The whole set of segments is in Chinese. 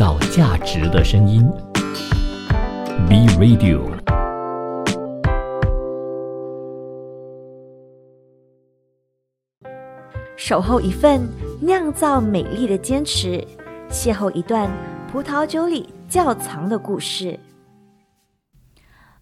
造价值的声音。B Radio。守候一份酿造美丽的坚持，邂逅一段葡萄酒里窖藏的故事。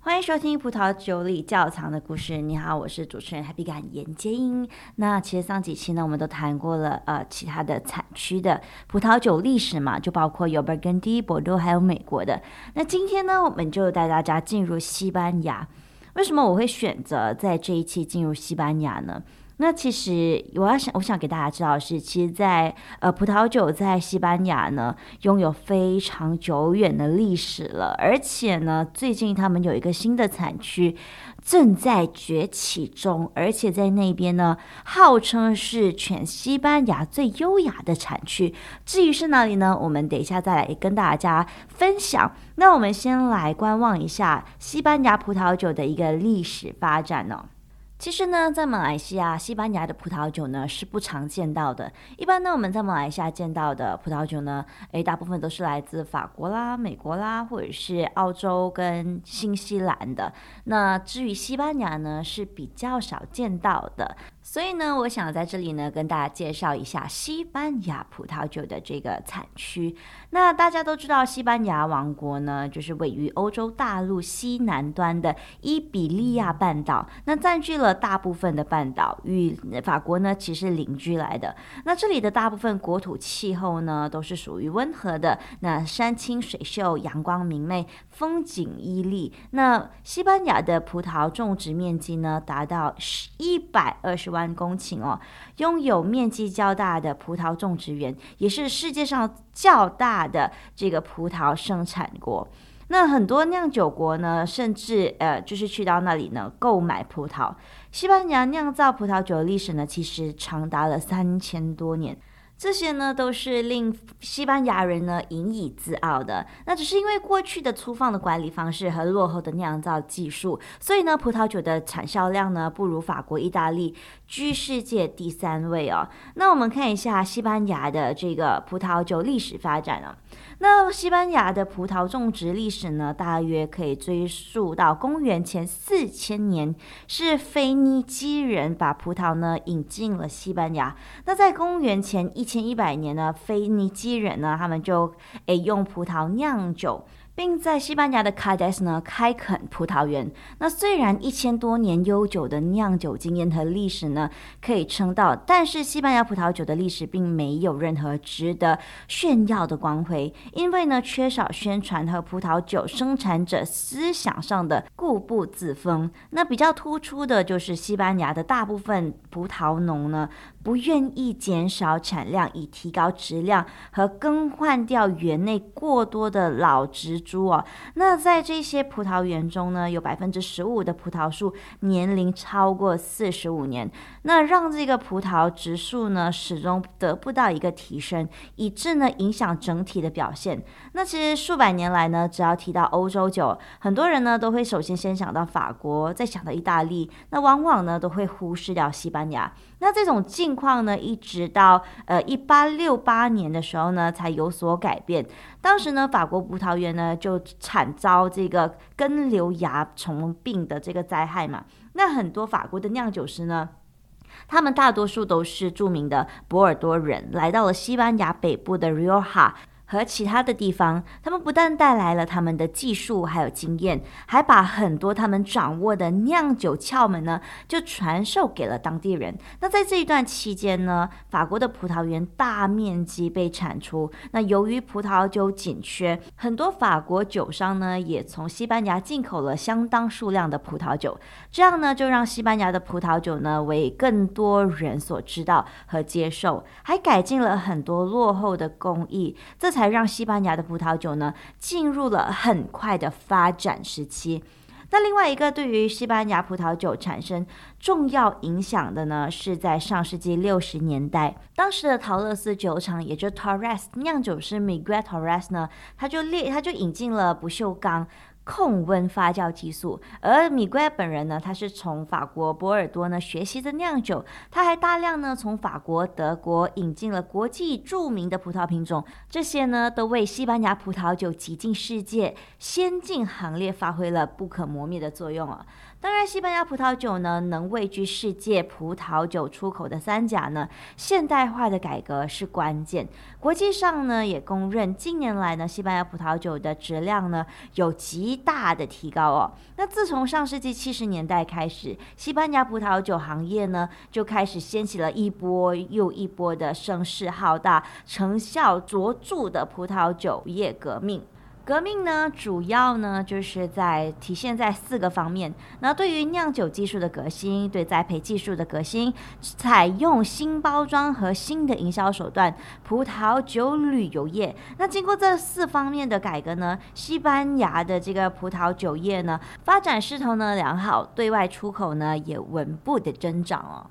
欢迎收听《葡萄酒里窖藏的故事》。你好，我是主持人 Happy 感严接英。那其实上几期呢，我们都谈过了呃其他的产区的葡萄酒历史嘛，就包括有 Bergenti、博多，还有美国的。那今天呢，我们就带大家进入西班牙。为什么我会选择在这一期进入西班牙呢？那其实我要想，我想给大家知道的是，其实，在呃葡萄酒在西班牙呢，拥有非常久远的历史了，而且呢，最近他们有一个新的产区正在崛起中，而且在那边呢，号称是全西班牙最优雅的产区。至于是哪里呢？我们等一下再来跟大家分享。那我们先来观望一下西班牙葡萄酒的一个历史发展呢。其实呢，在马来西亚、西班牙的葡萄酒呢是不常见到的。一般呢，我们在马来西亚见到的葡萄酒呢，诶，大部分都是来自法国啦、美国啦，或者是澳洲跟新西兰的。那至于西班牙呢，是比较少见到的。所以呢，我想在这里呢，跟大家介绍一下西班牙葡萄酒的这个产区。那大家都知道，西班牙王国呢，就是位于欧洲大陆西南端的伊比利亚半岛，那占据了大部分的半岛，与法国呢其实邻居来的。那这里的大部分国土气候呢，都是属于温和的，那山清水秀，阳光明媚，风景依丽。那西班牙的葡萄种植面积呢，达到一百二十万。万公顷哦，拥有面积较大的葡萄种植园，也是世界上较大的这个葡萄生产国。那很多酿酒国呢，甚至呃，就是去到那里呢购买葡萄。西班牙酿造葡萄酒的历史呢，其实长达了三千多年。这些呢，都是令西班牙人呢引以自傲的。那只是因为过去的粗放的管理方式和落后的酿造技术，所以呢，葡萄酒的产销量呢不如法国、意大利，居世界第三位哦。那我们看一下西班牙的这个葡萄酒历史发展啊。那西班牙的葡萄种植历史呢，大约可以追溯到公元前四千年，是腓尼基人把葡萄呢引进了西班牙。那在公元前一千一百年呢，腓尼基人呢，他们就诶用葡萄酿酒。并在西班牙的卡迪斯呢开垦葡萄园。那虽然一千多年悠久的酿酒经验和历史呢可以称道，但是西班牙葡萄酒的历史并没有任何值得炫耀的光辉，因为呢缺少宣传和葡萄酒生产者思想上的固步自封。那比较突出的就是西班牙的大部分葡萄农呢。不愿意减少产量以提高质量和更换掉园内过多的老植株哦。那在这些葡萄园中呢，有百分之十五的葡萄树年龄超过四十五年，那让这个葡萄植树呢始终得不到一个提升，以致呢影响整体的表现。那其实数百年来呢，只要提到欧洲酒，很多人呢都会首先先想到法国，再想到意大利，那往往呢都会忽视掉西班牙。那这种境况呢，一直到呃一八六八年的时候呢，才有所改变。当时呢，法国葡萄园呢就惨遭这个根瘤蚜虫病的这个灾害嘛。那很多法国的酿酒师呢，他们大多数都是著名的波尔多人，来到了西班牙北部的 Rioja。和其他的地方，他们不但带来了他们的技术还有经验，还把很多他们掌握的酿酒窍门呢，就传授给了当地人。那在这一段期间呢，法国的葡萄园大面积被铲除。那由于葡萄酒紧缺，很多法国酒商呢，也从西班牙进口了相当数量的葡萄酒。这样呢，就让西班牙的葡萄酒呢，为更多人所知道和接受，还改进了很多落后的工艺。这。才让西班牙的葡萄酒呢进入了很快的发展时期。那另外一个对于西班牙葡萄酒产生重要影响的呢，是在上世纪六十年代，当时的陶乐斯酒厂，也就 Torres 酿酒师 Miguel Torres 呢，他就列他就引进了不锈钢。控温发酵技术。而米圭本人呢，他是从法国波尔多呢学习的酿酒，他还大量呢从法国、德国引进了国际著名的葡萄品种，这些呢都为西班牙葡萄酒挤进世界先进行列发挥了不可磨灭的作用啊。当然，西班牙葡萄酒呢，能位居世界葡萄酒出口的三甲呢，现代化的改革是关键。国际上呢，也公认近年来呢，西班牙葡萄酒的质量呢，有极大的提高哦。那自从上世纪七十年代开始，西班牙葡萄酒行业呢，就开始掀起了一波又一波的声势浩大、成效卓著的葡萄酒业革命。革命呢，主要呢就是在体现在四个方面。那对于酿酒技术的革新，对栽培技术的革新，采用新包装和新的营销手段，葡萄酒旅游业。那经过这四方面的改革呢，西班牙的这个葡萄酒业呢，发展势头呢良好，对外出口呢也稳步的增长哦。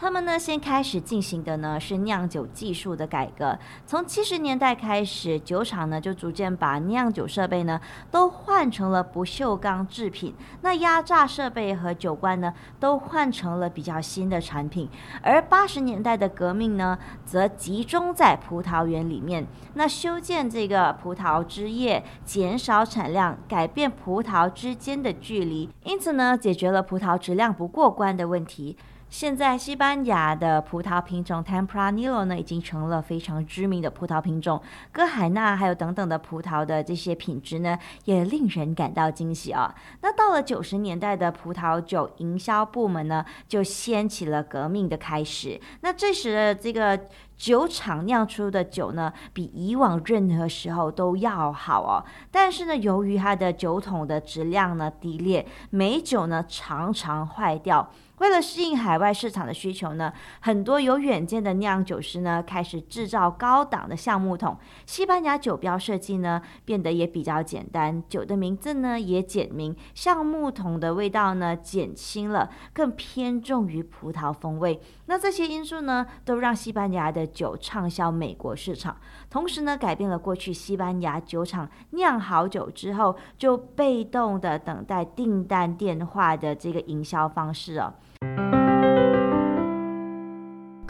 他们呢，先开始进行的呢是酿酒技术的改革。从七十年代开始，酒厂呢就逐渐把酿酒设备呢都换成了不锈钢制品，那压榨设备和酒罐呢都换成了比较新的产品。而八十年代的革命呢，则集中在葡萄园里面，那修建这个葡萄枝叶，减少产量，改变葡萄之间的距离，因此呢，解决了葡萄质量不过关的问题。现在，西班牙的葡萄品种 Tempranillo 呢，已经成了非常知名的葡萄品种。哥海纳还有等等的葡萄的这些品质呢，也令人感到惊喜啊。那到了九十年代的葡萄酒营销部门呢，就掀起了革命的开始。那这时的这个酒厂酿出的酒呢，比以往任何时候都要好哦。但是呢，由于它的酒桶的质量呢低劣，美酒呢常常坏掉。为了适应海外市场的需求呢，很多有远见的酿酒师呢开始制造高档的橡木桶。西班牙酒标设计呢变得也比较简单，酒的名字呢也简明，橡木桶的味道呢减轻了，更偏重于葡萄风味。那这些因素呢都让西班牙的酒畅销美国市场，同时呢改变了过去西班牙酒厂酿好酒之后就被动的等待订单电话的这个营销方式哦。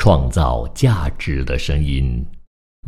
创造价值的声音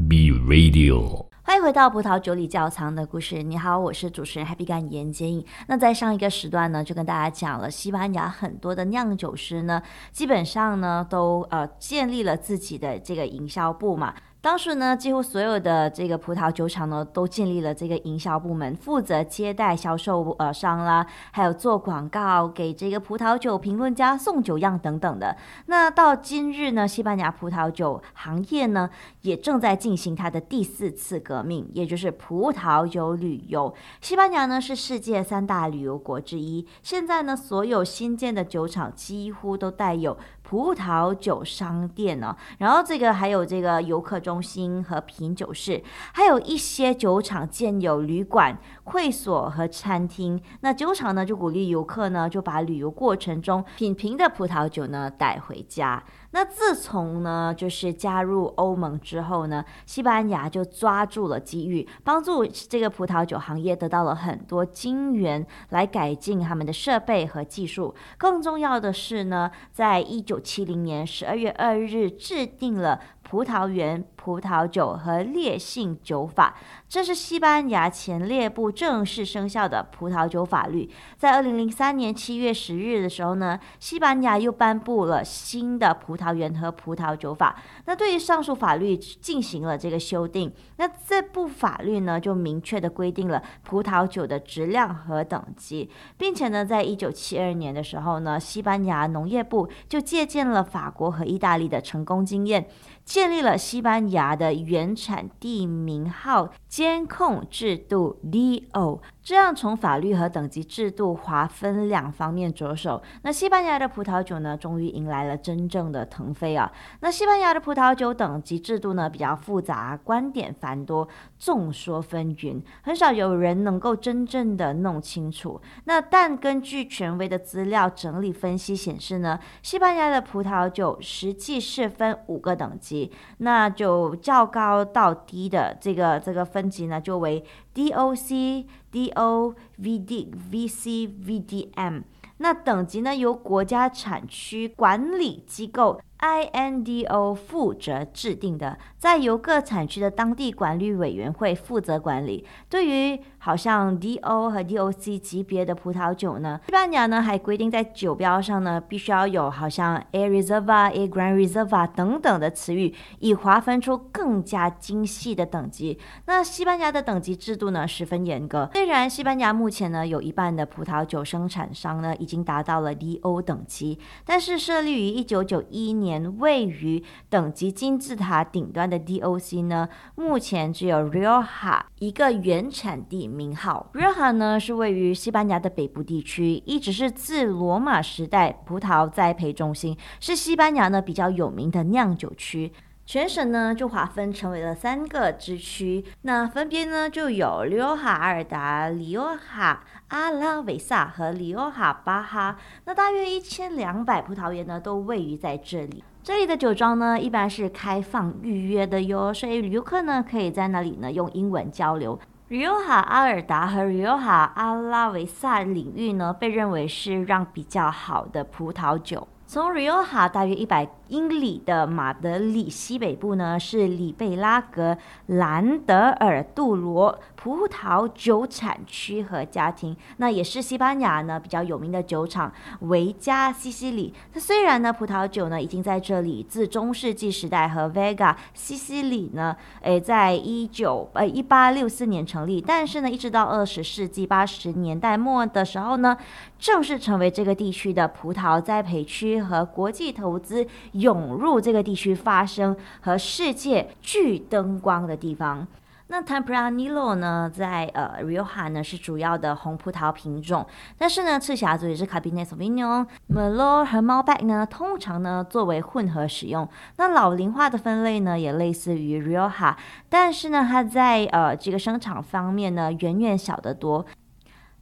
，B Radio。欢迎回到葡萄酒里窖藏的故事。你好，我是主持人 Happy 干严杰颖。那在上一个时段呢，就跟大家讲了西班牙很多的酿酒师呢，基本上呢都呃建立了自己的这个营销部嘛。当时呢，几乎所有的这个葡萄酒厂呢，都建立了这个营销部门，负责接待销售呃商啦，还有做广告，给这个葡萄酒评论家送酒样等等的。那到今日呢，西班牙葡萄酒行业呢，也正在进行它的第四次革命，也就是葡萄酒旅游。西班牙呢是世界三大旅游国之一，现在呢，所有新建的酒厂几乎都带有。葡萄酒商店哦，然后这个还有这个游客中心和品酒室，还有一些酒厂建有旅馆、会所和餐厅。那酒厂呢就鼓励游客呢就把旅游过程中品评的葡萄酒呢带回家。那自从呢，就是加入欧盟之后呢，西班牙就抓住了机遇，帮助这个葡萄酒行业得到了很多金元来改进他们的设备和技术。更重要的是呢，在一九七零年十二月二日制定了。葡萄园葡萄酒和烈性酒法，这是西班牙前列部正式生效的葡萄酒法律。在二零零三年七月十日的时候呢，西班牙又颁布了新的葡萄园和葡萄酒法。那对于上述法律进行了这个修订。那这部法律呢，就明确的规定了葡萄酒的质量和等级，并且呢，在一九七二年的时候呢，西班牙农业部就借鉴了法国和意大利的成功经验。建立了西班的原产地名号监控制度 DO。这样从法律和等级制度划分两方面着手，那西班牙的葡萄酒呢，终于迎来了真正的腾飞啊！那西班牙的葡萄酒等级制度呢，比较复杂，观点繁多，众说纷纭，很少有人能够真正的弄清楚。那但根据权威的资料整理分析显示呢，西班牙的葡萄酒实际是分五个等级，那就较高到低的这个这个分级呢，就为 DOC、DO、VD、VC、VDM。那等级呢，由国家产区管理机构。INDO 负责制定的，再由各产区的当地管理委员会负责管理。对于好像 DO 和 DOC 级别的葡萄酒呢，西班牙呢还规定在酒标上呢必须要有好像 A Reserva、A Grand Reserva 等等的词语，以划分出更加精细的等级。那西班牙的等级制度呢十分严格。虽然西班牙目前呢有一半的葡萄酒生产商呢已经达到了 DO 等级，但是设立于一九九一年。位于等级金字塔顶端的 DOC 呢，目前只有 Rioja 一个原产地名号。Rioja 呢是位于西班牙的北部地区，一直是自罗马时代葡萄栽培中心，是西班牙呢比较有名的酿酒区。全省呢就划分成为了三个支区，那分别呢就有 Rioja 阿尔达、里奥哈阿拉维萨和里奥哈巴哈。那大约一千两百葡萄园呢都位于在这里。这里的酒庄呢一般是开放预约的哟，所以游客呢可以在那里呢用英文交流。里奥哈阿尔达和里奥哈阿拉维萨领域呢被认为是让比较好的葡萄酒。从 Rioja 大约一百英里的马德里西北部呢，是里贝拉格兰德尔杜罗葡萄酒产区和家庭。那也是西班牙呢比较有名的酒厂维加西西里。那虽然呢葡萄酒呢已经在这里自中世纪时代和 Vega 西西里呢，诶，在一九呃一八六四年成立，但是呢一直到二十世纪八十年代末的时候呢，正式成为这个地区的葡萄栽培区。和国际投资涌入这个地区发生和世界聚灯光的地方。那 t e m p r a n i l o 呢，在呃 Rioja 呢是主要的红葡萄品种，但是呢赤霞珠也是 Cabernet Sauvignon、m e l o 和 Malbec 呢，通常呢作为混合使用。那老龄化的分类呢也类似于 Rioja，但是呢它在呃这个生产方面呢远远小得多。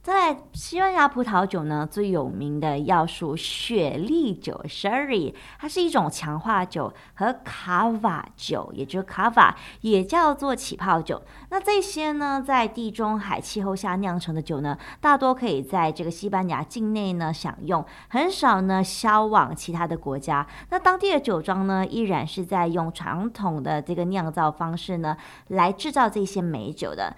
在西班牙葡萄酒呢，最有名的要数雪莉酒 （Sherry），它是一种强化酒和卡瓦酒，也就是卡瓦，也叫做起泡酒。那这些呢，在地中海气候下酿成的酒呢，大多可以在这个西班牙境内呢享用，很少呢销往其他的国家。那当地的酒庄呢，依然是在用传统的这个酿造方式呢，来制造这些美酒的。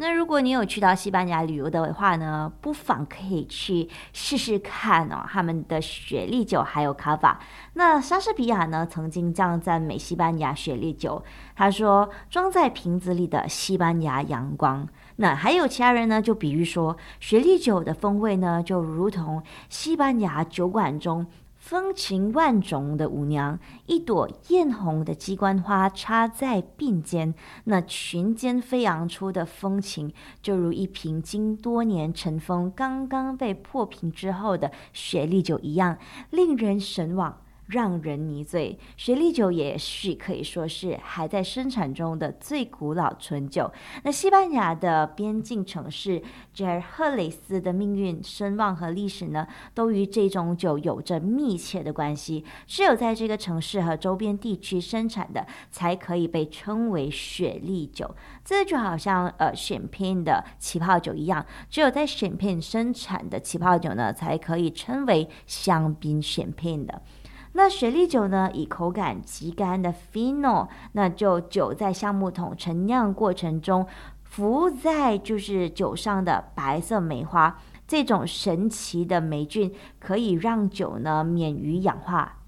那如果你有去到西班牙旅游的话呢，不妨可以去试试看哦，他们的雪莉酒还有卡法。那莎士比亚呢曾经这样赞美西班牙雪莉酒，他说：“装在瓶子里的西班牙阳光。”那还有其他人呢，就比喻说雪莉酒的风味呢，就如同西班牙酒馆中。风情万种的舞娘，一朵艳红的鸡冠花插在鬓间，那裙间飞扬出的风情，就如一瓶经多年尘封、刚刚被破瓶之后的雪莉酒一样，令人神往。让人迷醉，雪莉酒也许可以说是还在生产中的最古老醇酒。那西班牙的边境城市杰尔赫雷斯的命运、声望和历史呢，都与这种酒有着密切的关系。只有在这个城市和周边地区生产的，才可以被称为雪莉酒。这就好像呃，选片的起泡酒一样，只有在选片生产的起泡酒呢，才可以称为香槟选片的。那雪莉酒呢，以口感极干的 Fino，那就酒在橡木桶陈酿过程中浮在就是酒上的白色梅花，这种神奇的霉菌可以让酒呢免于氧化。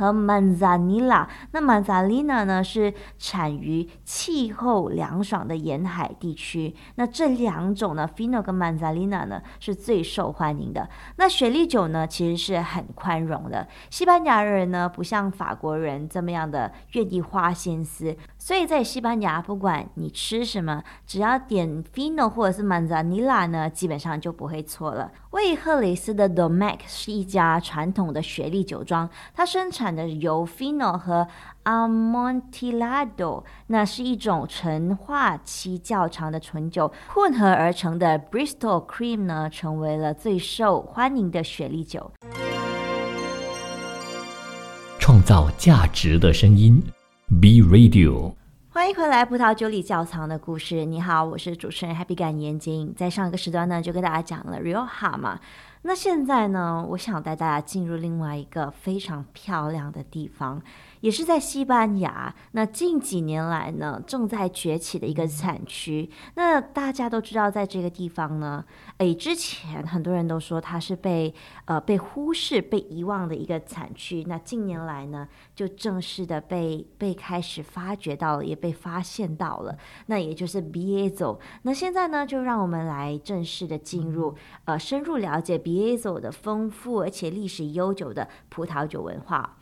和曼扎尼拉，那曼扎尼拉呢是产于气候凉爽的沿海地区。那这两种呢，Fino 跟曼扎尼拉呢是最受欢迎的。那雪莉酒呢其实是很宽容的，西班牙人呢不像法国人这么样的愿意花心思，所以在西班牙不管你吃什么，只要点 Fino 或者是 manzanilla 呢，基本上就不会错了。威赫雷斯的 Domec 是一家传统的雪莉酒庄，它生产的由 Fino 和 Amontillado，那是一种陈化期较长的醇酒混合而成的 Bristol Cream 呢，成为了最受欢迎的雪莉酒。创造价值的声音 B Radio。欢迎回来，葡萄酒里窖藏的故事。你好，我是主持人 Happy 感言金。在上一个时段呢，就跟大家讲了 Rioja 嘛。那现在呢，我想带大家进入另外一个非常漂亮的地方。也是在西班牙，那近几年来呢，正在崛起的一个产区。那大家都知道，在这个地方呢，诶，之前很多人都说它是被呃被忽视、被遗忘的一个产区。那近年来呢，就正式的被被开始发掘到了，也被发现到了。那也就是 b i e z o 那现在呢，就让我们来正式的进入呃，深入了解 b i e z o 的丰富而且历史悠久的葡萄酒文化。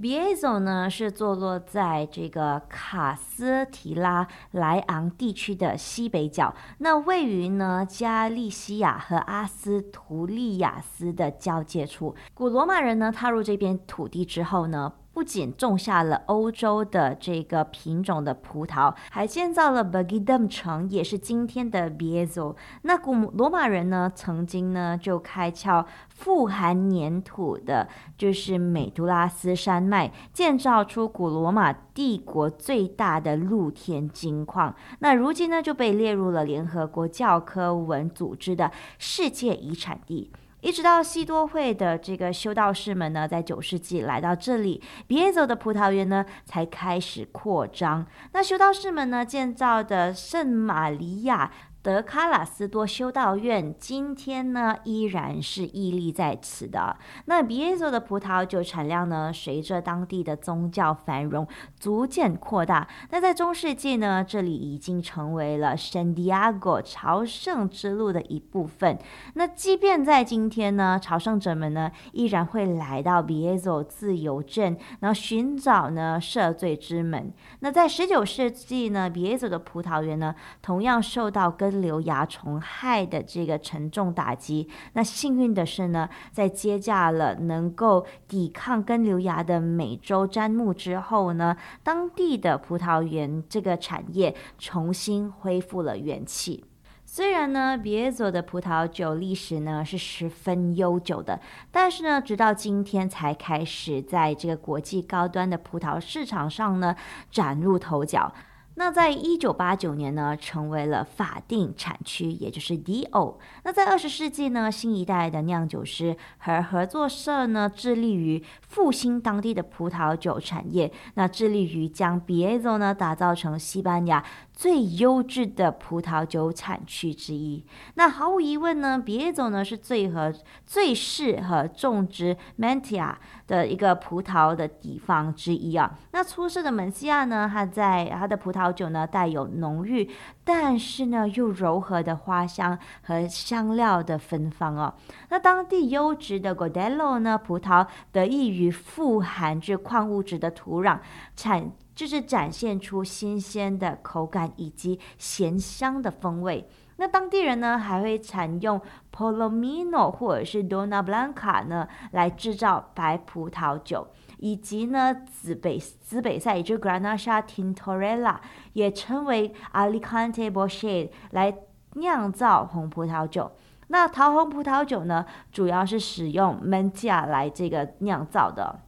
比埃索呢是坐落在这个卡斯提拉莱昂地区的西北角，那位于呢加利西亚和阿斯图利亚斯的交界处。古罗马人呢踏入这片土地之后呢。不仅种下了欧洲的这个品种的葡萄，还建造了 b a g i d u m 城，也是今天的 b i e z o 那古罗马人呢，曾经呢就开窍富含粘土的，就是美杜拉斯山脉，建造出古罗马帝国最大的露天金矿。那如今呢就被列入了联合国教科文组织的世界遗产地。一直到西多会的这个修道士们呢，在九世纪来到这里，比耶佐的葡萄园呢才开始扩张。那修道士们呢建造的圣玛利亚。德卡拉斯多修道院今天呢依然是屹立在此的。那比耶索的葡萄酒产量呢，随着当地的宗教繁荣逐渐扩大。那在中世纪呢，这里已经成为了圣地亚哥朝圣之路的一部分。那即便在今天呢，朝圣者们呢依然会来到比耶索自由镇，然后寻找呢赦罪之门。那在十九世纪呢，比耶索的葡萄园呢同样受到跟根瘤蚜虫害的这个沉重打击，那幸运的是呢，在接驾了能够抵抗根瘤蚜的美洲砧木之后呢，当地的葡萄园这个产业重新恢复了元气。虽然呢，比耶佐的葡萄酒历史呢是十分悠久的，但是呢，直到今天才开始在这个国际高端的葡萄市场上呢崭露头角。那在一九八九年呢，成为了法定产区，也就是 DO。那在二十世纪呢，新一代的酿酒师和合作社呢，致力于复兴当地的葡萄酒产业，那致力于将 b i e z o 呢打造成西班牙。最优质的葡萄酒产区之一。那毫无疑问呢，比耶佐呢是最合、最适合种植 Mantia 的一个葡萄的地方之一啊。那出色的门西亚呢，它在它的葡萄酒呢带有浓郁，但是呢又柔和的花香和香料的芬芳哦。那当地优质的 Godello 呢葡萄得益于富含着矿物质的土壤产。就是展现出新鲜的口感以及咸香的风味。那当地人呢还会采用 Polomino 或者是 Dona Blanca 呢来制造白葡萄酒，以及呢紫北紫北塞，也就是 Grenache Tintorella，也称为 Alicante b o s h e 来酿造红葡萄酒。那桃红葡萄酒呢，主要是使用 Mencia 来这个酿造的。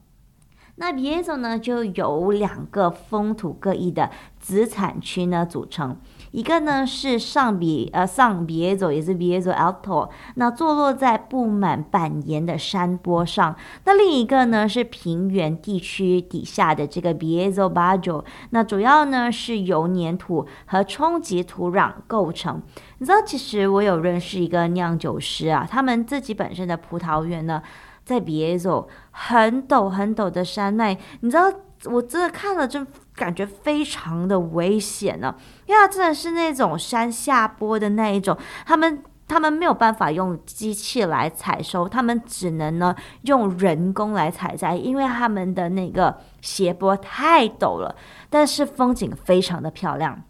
那比耶佐呢，就有两个风土各异的子产区呢组成，一个呢是上比呃上比耶佐，也是比耶佐 Alto，那坐落在布满板岩的山坡上；那另一个呢是平原地区底下的这个比耶佐 Bajo，那主要呢是由粘土和冲积土壤构成。你知道，其实我有认识一个酿酒师啊，他们自己本身的葡萄园呢。在比耶佐很陡很陡的山脉，你知道，我真的看了就感觉非常的危险呢，因为它真的是那种山下坡的那一种，他们他们没有办法用机器来采收，他们只能呢用人工来采摘，因为他们的那个斜坡太陡了，但是风景非常的漂亮。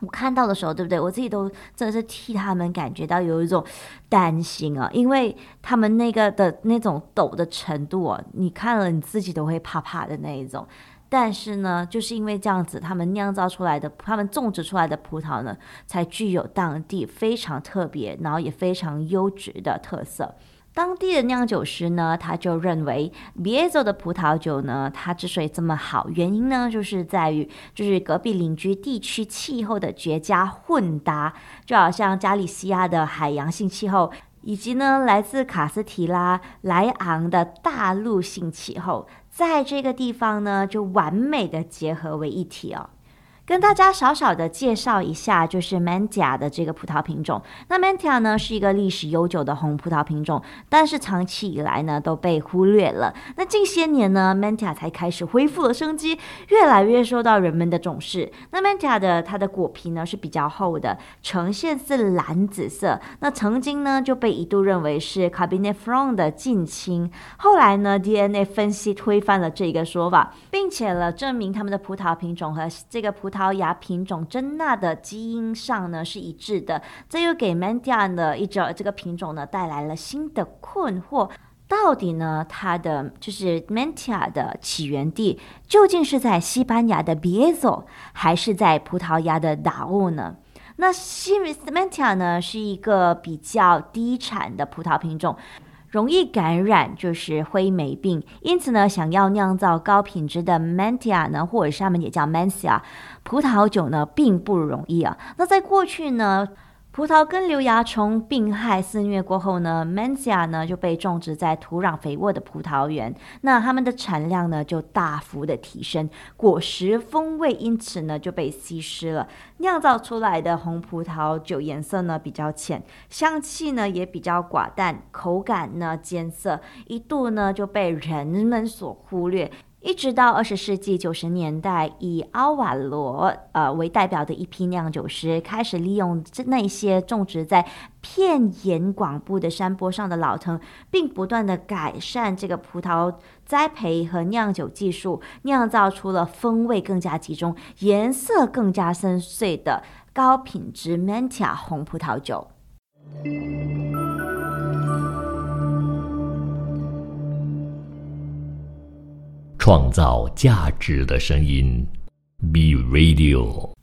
我看到的时候，对不对？我自己都真的是替他们感觉到有一种担心啊，因为他们那个的那种陡的程度啊，你看了你自己都会怕怕的那一种。但是呢，就是因为这样子，他们酿造出来的、他们种植出来的葡萄呢，才具有当地非常特别，然后也非常优质的特色。当地的酿酒师呢，他就认为 b i e z o 的葡萄酒呢，它之所以这么好，原因呢，就是在于就是隔壁邻居地区气候的绝佳混搭，就好像加利西亚的海洋性气候，以及呢来自卡斯提拉莱昂的大陆性气候，在这个地方呢，就完美的结合为一体哦。跟大家少少的介绍一下，就是 Mantia 的这个葡萄品种。那 Mantia 呢是一个历史悠久的红葡萄品种，但是长期以来呢都被忽略了。那近些年呢，Mantia 才开始恢复了生机，越来越受到人们的重视。那 Mantia 的它的果皮呢是比较厚的，呈现是蓝紫色。那曾经呢就被一度认为是 Cabernet Franc 的近亲，后来呢 DNA 分析推翻了这个说法，并且了证明他们的葡萄品种和这个葡葡葡萄牙品种真纳的基因上呢是一致的，这又给 Mantia 的一种这个品种呢带来了新的困惑。到底呢，它的就是 Mantia 的起源地究竟是在西班牙的 b i e z o 还是在葡萄牙的达沃呢？那西 Mantia 呢是一个比较低产的葡萄品种。容易感染就是灰霉病，因此呢，想要酿造高品质的 Mantia 呢，或者是他们也叫 Mancia 葡萄酒呢，并不容易啊。那在过去呢？葡萄根瘤蚜虫病害肆虐过后呢，Mansia 呢就被种植在土壤肥沃的葡萄园，那它们的产量呢就大幅的提升，果实风味因此呢就被稀释了，酿造出来的红葡萄酒颜色呢比较浅，香气呢也比较寡淡，口感呢艰涩，一度呢就被人们所忽略。一直到二十世纪九十年代，以阿瓦罗呃为代表的一批酿酒师开始利用这那些种植在片岩广布的山坡上的老藤，并不断的改善这个葡萄栽培和酿酒技术，酿造出了风味更加集中、颜色更加深邃的高品质 Mantia 红葡萄酒。创造价值的声音，B Radio。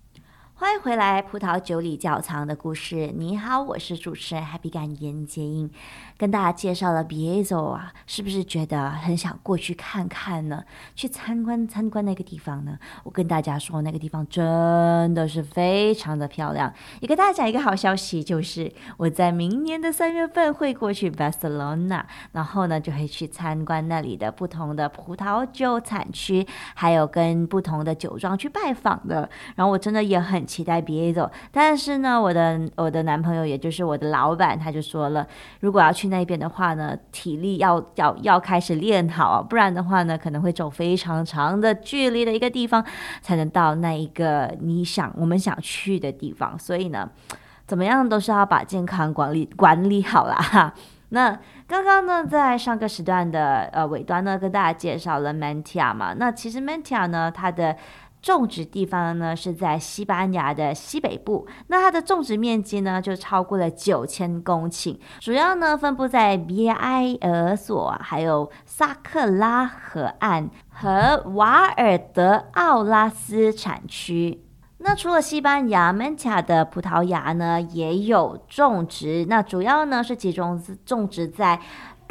欢迎回来，葡萄酒里窖藏的故事。你好，我是主持人 Happy 感言接应，跟大家介绍了 b i e z o 啊，是不是觉得很想过去看看呢？去参观参观那个地方呢？我跟大家说，那个地方真的是非常的漂亮。也跟大家讲一个好消息，就是我在明年的三月份会过去 Barcelona，然后呢就会去参观那里的不同的葡萄酒产区，还有跟不同的酒庄去拜访的。然后我真的也很。期待 B A 走，但是呢，我的我的男朋友，也就是我的老板，他就说了，如果要去那边的话呢，体力要要要开始练好啊，不然的话呢，可能会走非常长的距离的一个地方，才能到那一个你想我们想去的地方。所以呢，怎么样都是要把健康管理管理好了哈。那刚刚呢，在上个时段的呃尾端呢，跟大家介绍了 Mantia 嘛，那其实 Mantia 呢，它的种植地方呢是在西班牙的西北部，那它的种植面积呢就超过了九千公顷，主要呢分布在比埃尔索、还有萨克拉河岸和瓦尔德奥拉斯产区。那除了西班牙 Mantia 的葡萄牙呢也有种植，那主要呢是集中种植在。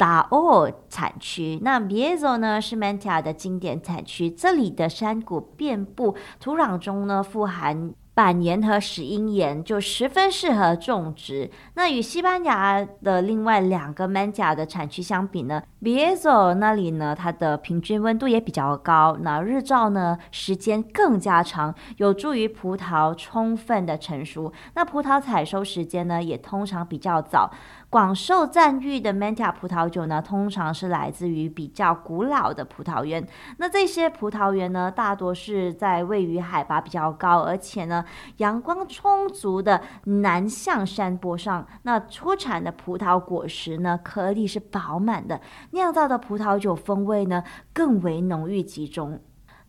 达沃产区，那 b i e z o 呢是 Mantia 的经典产区，这里的山谷遍布，土壤中呢富含。板岩和石英岩就十分适合种植。那与西班牙的另外两个 manta 的产区相比呢 b i e z o 那里呢，它的平均温度也比较高，那日照呢时间更加长，有助于葡萄充分的成熟。那葡萄采收时间呢也通常比较早。广受赞誉的 manta 葡萄酒呢，通常是来自于比较古老的葡萄园。那这些葡萄园呢，大多是在位于海拔比较高，而且呢。阳光充足的南向山坡上，那出产的葡萄果实呢，颗粒是饱满的，酿造的葡萄酒风味呢更为浓郁集中。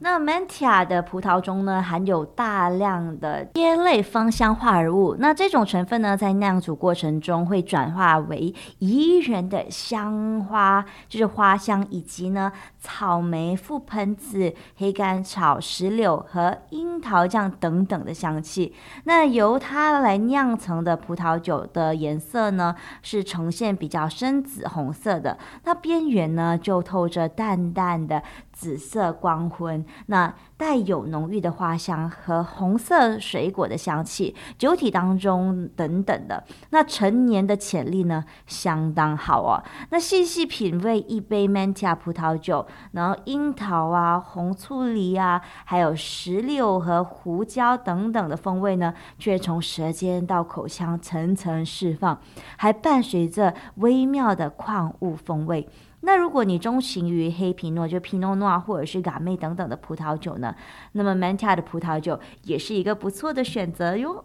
那 Mantia 的葡萄中呢，含有大量的萜类芳香化合物。那这种成分呢，在酿煮过程中会转化为宜人的香花，就是花香，以及呢草莓、覆盆子、黑甘草、石榴和樱桃酱等等的香气。那由它来酿成的葡萄酒的颜色呢，是呈现比较深紫红色的，那边缘呢就透着淡淡的。紫色光昏，那带有浓郁的花香和红色水果的香气，酒体当中等等的，那陈年的潜力呢相当好哦。那细细品味一杯 Mantia 葡萄酒，然后樱桃啊、红醋梨啊，还有石榴和胡椒等等的风味呢，却从舌尖到口腔层层释放，还伴随着微妙的矿物风味。那如果你钟情于黑皮诺，就皮诺诺或者是嘎妹等等的葡萄酒呢，那么 Mantia 的葡萄酒也是一个不错的选择哟。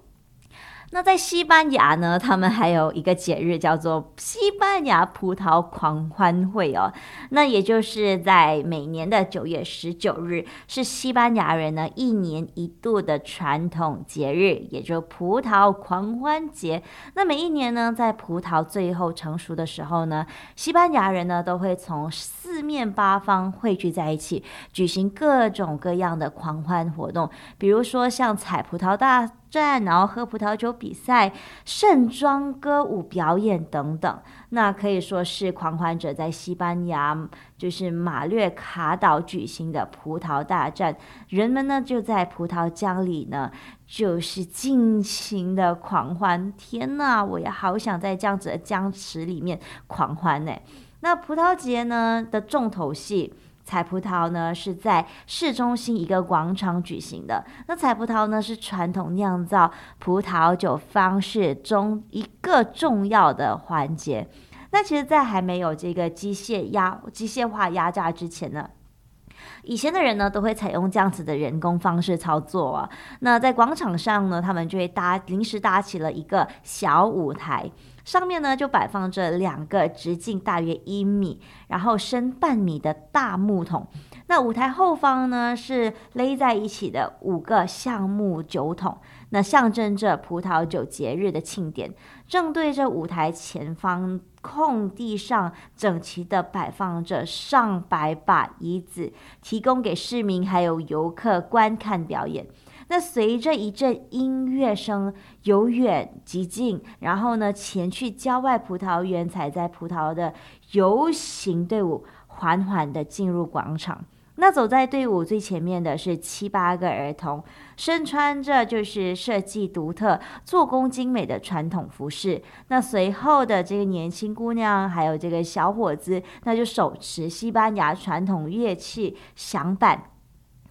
那在西班牙呢，他们还有一个节日叫做西班牙葡萄狂欢会哦。那也就是在每年的九月十九日，是西班牙人呢一年一度的传统节日，也就葡萄狂欢节。那每一年呢，在葡萄最后成熟的时候呢，西班牙人呢都会从四面八方汇聚在一起，举行各种各样的狂欢活动，比如说像采葡萄大。战，然后喝葡萄酒比赛、盛装歌舞表演等等，那可以说是狂欢者在西班牙，就是马略卡岛举行的葡萄大战。人们呢就在葡萄江里呢，就是尽情的狂欢。天呐，我也好想在这样子的江池里面狂欢呢。那葡萄节呢的重头戏。采葡萄呢是在市中心一个广场举行的。那采葡萄呢是传统酿造葡萄酒方式中一个重要的环节。那其实，在还没有这个机械压、机械化压榨之前呢，以前的人呢都会采用这样子的人工方式操作啊。那在广场上呢，他们就会搭临时搭起了一个小舞台。上面呢就摆放着两个直径大约一米，然后深半米的大木桶。那舞台后方呢是勒在一起的五个橡木酒桶，那象征着葡萄酒节日的庆典。正对着舞台前方空地上，整齐地摆放着上百把椅子，提供给市民还有游客观看表演。那随着一阵音乐声由远及近，然后呢，前去郊外葡萄园采摘葡萄的游行队伍缓缓地进入广场。那走在队伍最前面的是七八个儿童，身穿着就是设计独特、做工精美的传统服饰。那随后的这个年轻姑娘，还有这个小伙子，那就手持西班牙传统乐器响板。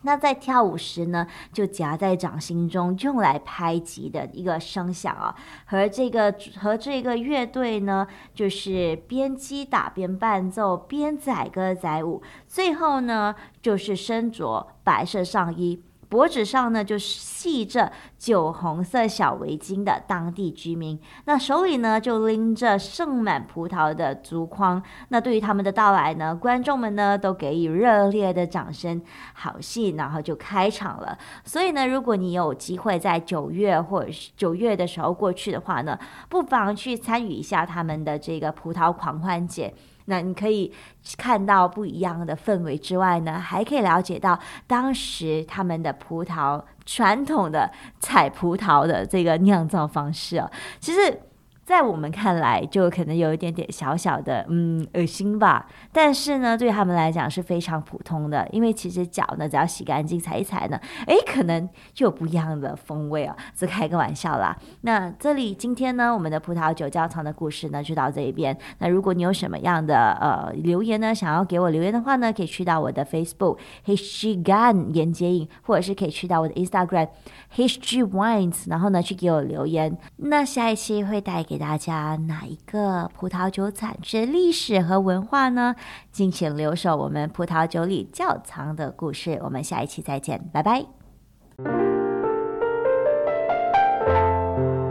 那在跳舞时呢，就夹在掌心中，用来拍击的一个声响啊，和这个和这个乐队呢，就是边击打边伴奏，边载歌载舞，最后呢，就是身着白色上衣。脖子上呢，就系着酒红色小围巾的当地居民，那手里呢就拎着盛满葡萄的竹筐。那对于他们的到来呢，观众们呢都给予热烈的掌声。好戏，然后就开场了。所以呢，如果你有机会在九月或者是九月的时候过去的话呢，不妨去参与一下他们的这个葡萄狂欢节。那你可以看到不一样的氛围之外呢，还可以了解到当时他们的葡萄传统的采葡萄的这个酿造方式啊，其实。在我们看来，就可能有一点点小小的，嗯，恶心吧。但是呢，对他们来讲是非常普通的，因为其实脚呢，只要洗干净、踩一踩呢，诶，可能就有不一样的风味啊。这开个玩笑啦。那这里今天呢，我们的葡萄酒窖藏的故事呢，就到这一边。那如果你有什么样的呃留言呢，想要给我留言的话呢，可以去到我的 Facebook HG Gun 严洁影，或者是可以去到我的 Instagram HG Wines，然后呢去给我留言。那下一期会带给给大家哪一个葡萄酒产制历史和文化呢？敬请留守我们葡萄酒里窖藏的故事。我们下一期再见，拜拜。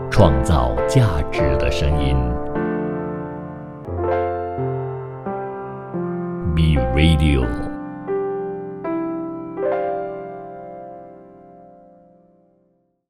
创造价值的声音，Be Radio。